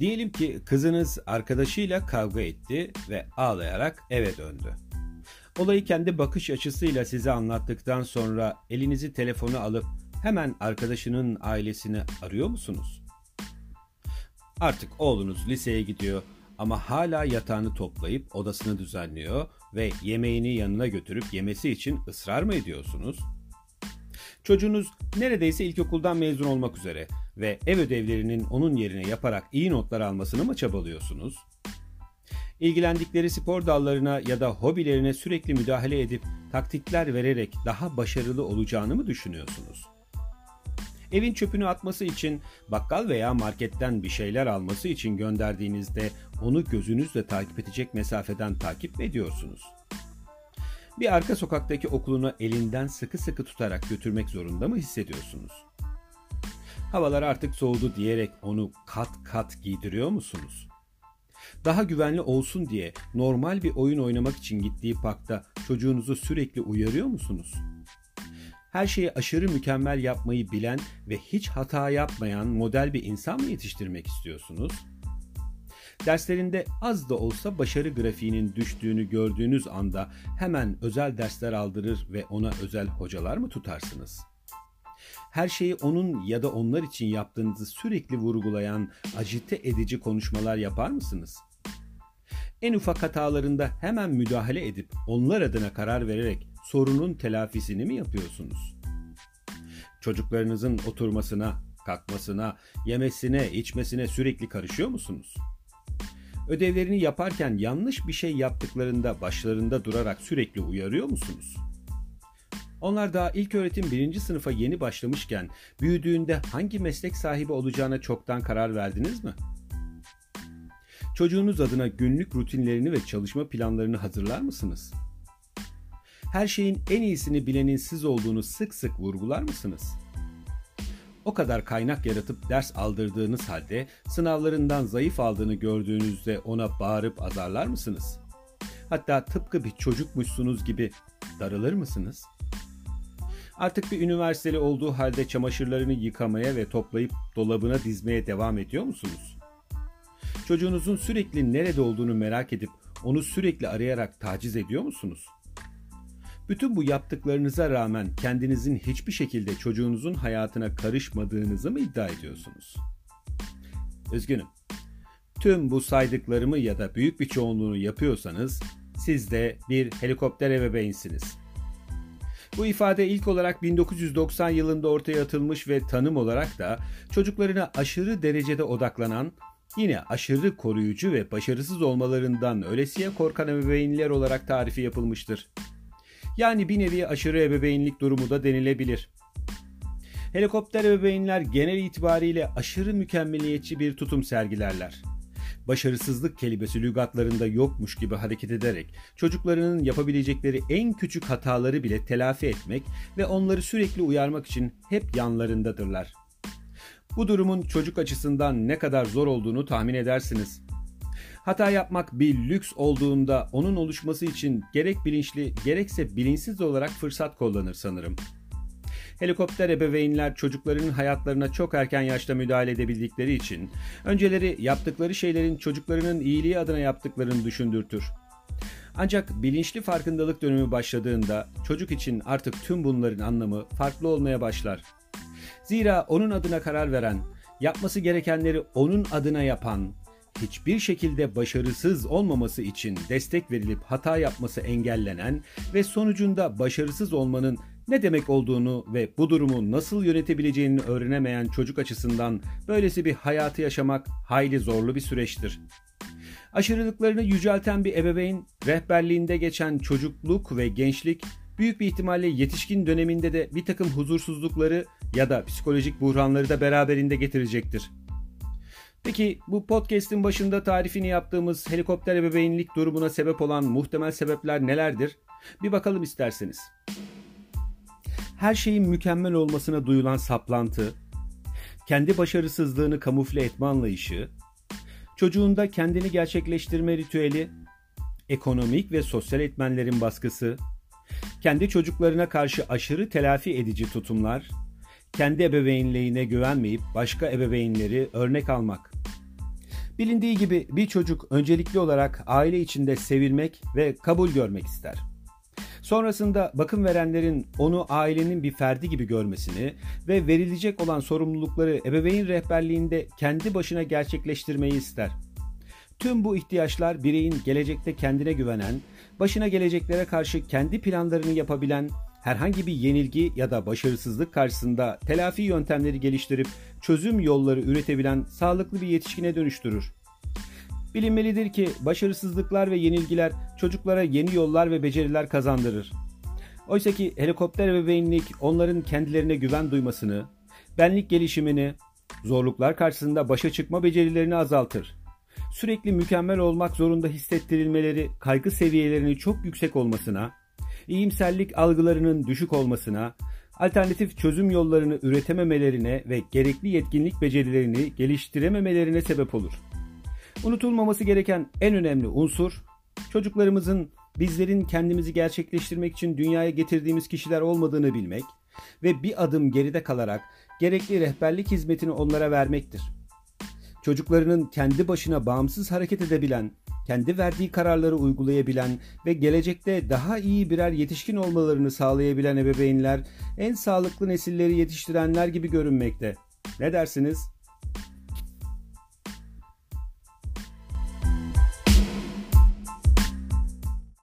Diyelim ki kızınız arkadaşıyla kavga etti ve ağlayarak eve döndü. Olayı kendi bakış açısıyla size anlattıktan sonra elinizi telefonu alıp hemen arkadaşının ailesini arıyor musunuz? Artık oğlunuz liseye gidiyor ama hala yatağını toplayıp odasını düzenliyor ve yemeğini yanına götürüp yemesi için ısrar mı ediyorsunuz? Çocuğunuz neredeyse ilkokuldan mezun olmak üzere ve ev ödevlerinin onun yerine yaparak iyi notlar almasını mı çabalıyorsunuz? İlgilendikleri spor dallarına ya da hobilerine sürekli müdahale edip taktikler vererek daha başarılı olacağını mı düşünüyorsunuz? Evin çöpünü atması için bakkal veya marketten bir şeyler alması için gönderdiğinizde onu gözünüzle takip edecek mesafeden takip mi ediyorsunuz? Bir arka sokaktaki okulunu elinden sıkı sıkı tutarak götürmek zorunda mı hissediyorsunuz? Havalar artık soğudu diyerek onu kat kat giydiriyor musunuz? Daha güvenli olsun diye normal bir oyun oynamak için gittiği parkta çocuğunuzu sürekli uyarıyor musunuz? Her şeyi aşırı mükemmel yapmayı bilen ve hiç hata yapmayan model bir insan mı yetiştirmek istiyorsunuz? Derslerinde az da olsa başarı grafiğinin düştüğünü gördüğünüz anda hemen özel dersler aldırır ve ona özel hocalar mı tutarsınız? Her şeyi onun ya da onlar için yaptığınızı sürekli vurgulayan acite edici konuşmalar yapar mısınız? En ufak hatalarında hemen müdahale edip onlar adına karar vererek sorunun telafisini mi yapıyorsunuz? Çocuklarınızın oturmasına, kalkmasına, yemesine, içmesine sürekli karışıyor musunuz? Ödevlerini yaparken yanlış bir şey yaptıklarında başlarında durarak sürekli uyarıyor musunuz? Onlar daha ilk öğretim birinci sınıfa yeni başlamışken büyüdüğünde hangi meslek sahibi olacağına çoktan karar verdiniz mi? Çocuğunuz adına günlük rutinlerini ve çalışma planlarını hazırlar mısınız? Her şeyin en iyisini bilenin siz olduğunu sık sık vurgular mısınız? O kadar kaynak yaratıp ders aldırdığınız halde sınavlarından zayıf aldığını gördüğünüzde ona bağırıp azarlar mısınız? Hatta tıpkı bir çocukmuşsunuz gibi darılır mısınız? Artık bir üniversiteli olduğu halde çamaşırlarını yıkamaya ve toplayıp dolabına dizmeye devam ediyor musunuz? Çocuğunuzun sürekli nerede olduğunu merak edip onu sürekli arayarak taciz ediyor musunuz? Bütün bu yaptıklarınıza rağmen kendinizin hiçbir şekilde çocuğunuzun hayatına karışmadığınızı mı iddia ediyorsunuz? Üzgünüm. Tüm bu saydıklarımı ya da büyük bir çoğunluğunu yapıyorsanız siz de bir helikopter ebeveynsiniz. Bu ifade ilk olarak 1990 yılında ortaya atılmış ve tanım olarak da çocuklarına aşırı derecede odaklanan, yine aşırı koruyucu ve başarısız olmalarından ölesiye korkan ebeveynler olarak tarifi yapılmıştır. Yani bir nevi aşırı ebeveynlik durumu da denilebilir. Helikopter ebeveynler genel itibariyle aşırı mükemmeliyetçi bir tutum sergilerler. Başarısızlık kelimesi lügatlarında yokmuş gibi hareket ederek çocuklarının yapabilecekleri en küçük hataları bile telafi etmek ve onları sürekli uyarmak için hep yanlarındadırlar. Bu durumun çocuk açısından ne kadar zor olduğunu tahmin edersiniz. Hata yapmak bir lüks olduğunda onun oluşması için gerek bilinçli gerekse bilinçsiz olarak fırsat kullanır sanırım. Helikopter ebeveynler çocuklarının hayatlarına çok erken yaşta müdahale edebildikleri için önceleri yaptıkları şeylerin çocuklarının iyiliği adına yaptıklarını düşündürtür. Ancak bilinçli farkındalık dönemi başladığında çocuk için artık tüm bunların anlamı farklı olmaya başlar. Zira onun adına karar veren, yapması gerekenleri onun adına yapan, hiçbir şekilde başarısız olmaması için destek verilip hata yapması engellenen ve sonucunda başarısız olmanın ne demek olduğunu ve bu durumu nasıl yönetebileceğini öğrenemeyen çocuk açısından böylesi bir hayatı yaşamak hayli zorlu bir süreçtir. Aşırılıklarını yücelten bir ebeveyn, rehberliğinde geçen çocukluk ve gençlik büyük bir ihtimalle yetişkin döneminde de bir takım huzursuzlukları ya da psikolojik buhranları da beraberinde getirecektir. Peki bu podcast'in başında tarifini yaptığımız helikopter ebeveynlik durumuna sebep olan muhtemel sebepler nelerdir? Bir bakalım isterseniz. Her şeyin mükemmel olmasına duyulan saplantı, kendi başarısızlığını kamufle etme anlayışı, çocuğunda kendini gerçekleştirme ritüeli, ekonomik ve sosyal etmenlerin baskısı, kendi çocuklarına karşı aşırı telafi edici tutumlar, kendi ebeveynliğine güvenmeyip başka ebeveynleri örnek almak. Bilindiği gibi bir çocuk öncelikli olarak aile içinde sevilmek ve kabul görmek ister. Sonrasında bakım verenlerin onu ailenin bir ferdi gibi görmesini ve verilecek olan sorumlulukları ebeveyn rehberliğinde kendi başına gerçekleştirmeyi ister. Tüm bu ihtiyaçlar bireyin gelecekte kendine güvenen, başına geleceklere karşı kendi planlarını yapabilen, herhangi bir yenilgi ya da başarısızlık karşısında telafi yöntemleri geliştirip çözüm yolları üretebilen sağlıklı bir yetişkine dönüştürür. Bilinmelidir ki başarısızlıklar ve yenilgiler çocuklara yeni yollar ve beceriler kazandırır. Oysa ki helikopter ebeveynlik onların kendilerine güven duymasını, benlik gelişimini, zorluklar karşısında başa çıkma becerilerini azaltır. Sürekli mükemmel olmak zorunda hissettirilmeleri kaygı seviyelerinin çok yüksek olmasına, iyimserlik algılarının düşük olmasına, alternatif çözüm yollarını üretememelerine ve gerekli yetkinlik becerilerini geliştirememelerine sebep olur. Unutulmaması gereken en önemli unsur çocuklarımızın bizlerin kendimizi gerçekleştirmek için dünyaya getirdiğimiz kişiler olmadığını bilmek ve bir adım geride kalarak gerekli rehberlik hizmetini onlara vermektir. Çocuklarının kendi başına bağımsız hareket edebilen, kendi verdiği kararları uygulayabilen ve gelecekte daha iyi birer yetişkin olmalarını sağlayabilen ebeveynler en sağlıklı nesilleri yetiştirenler gibi görünmekte. Ne dersiniz?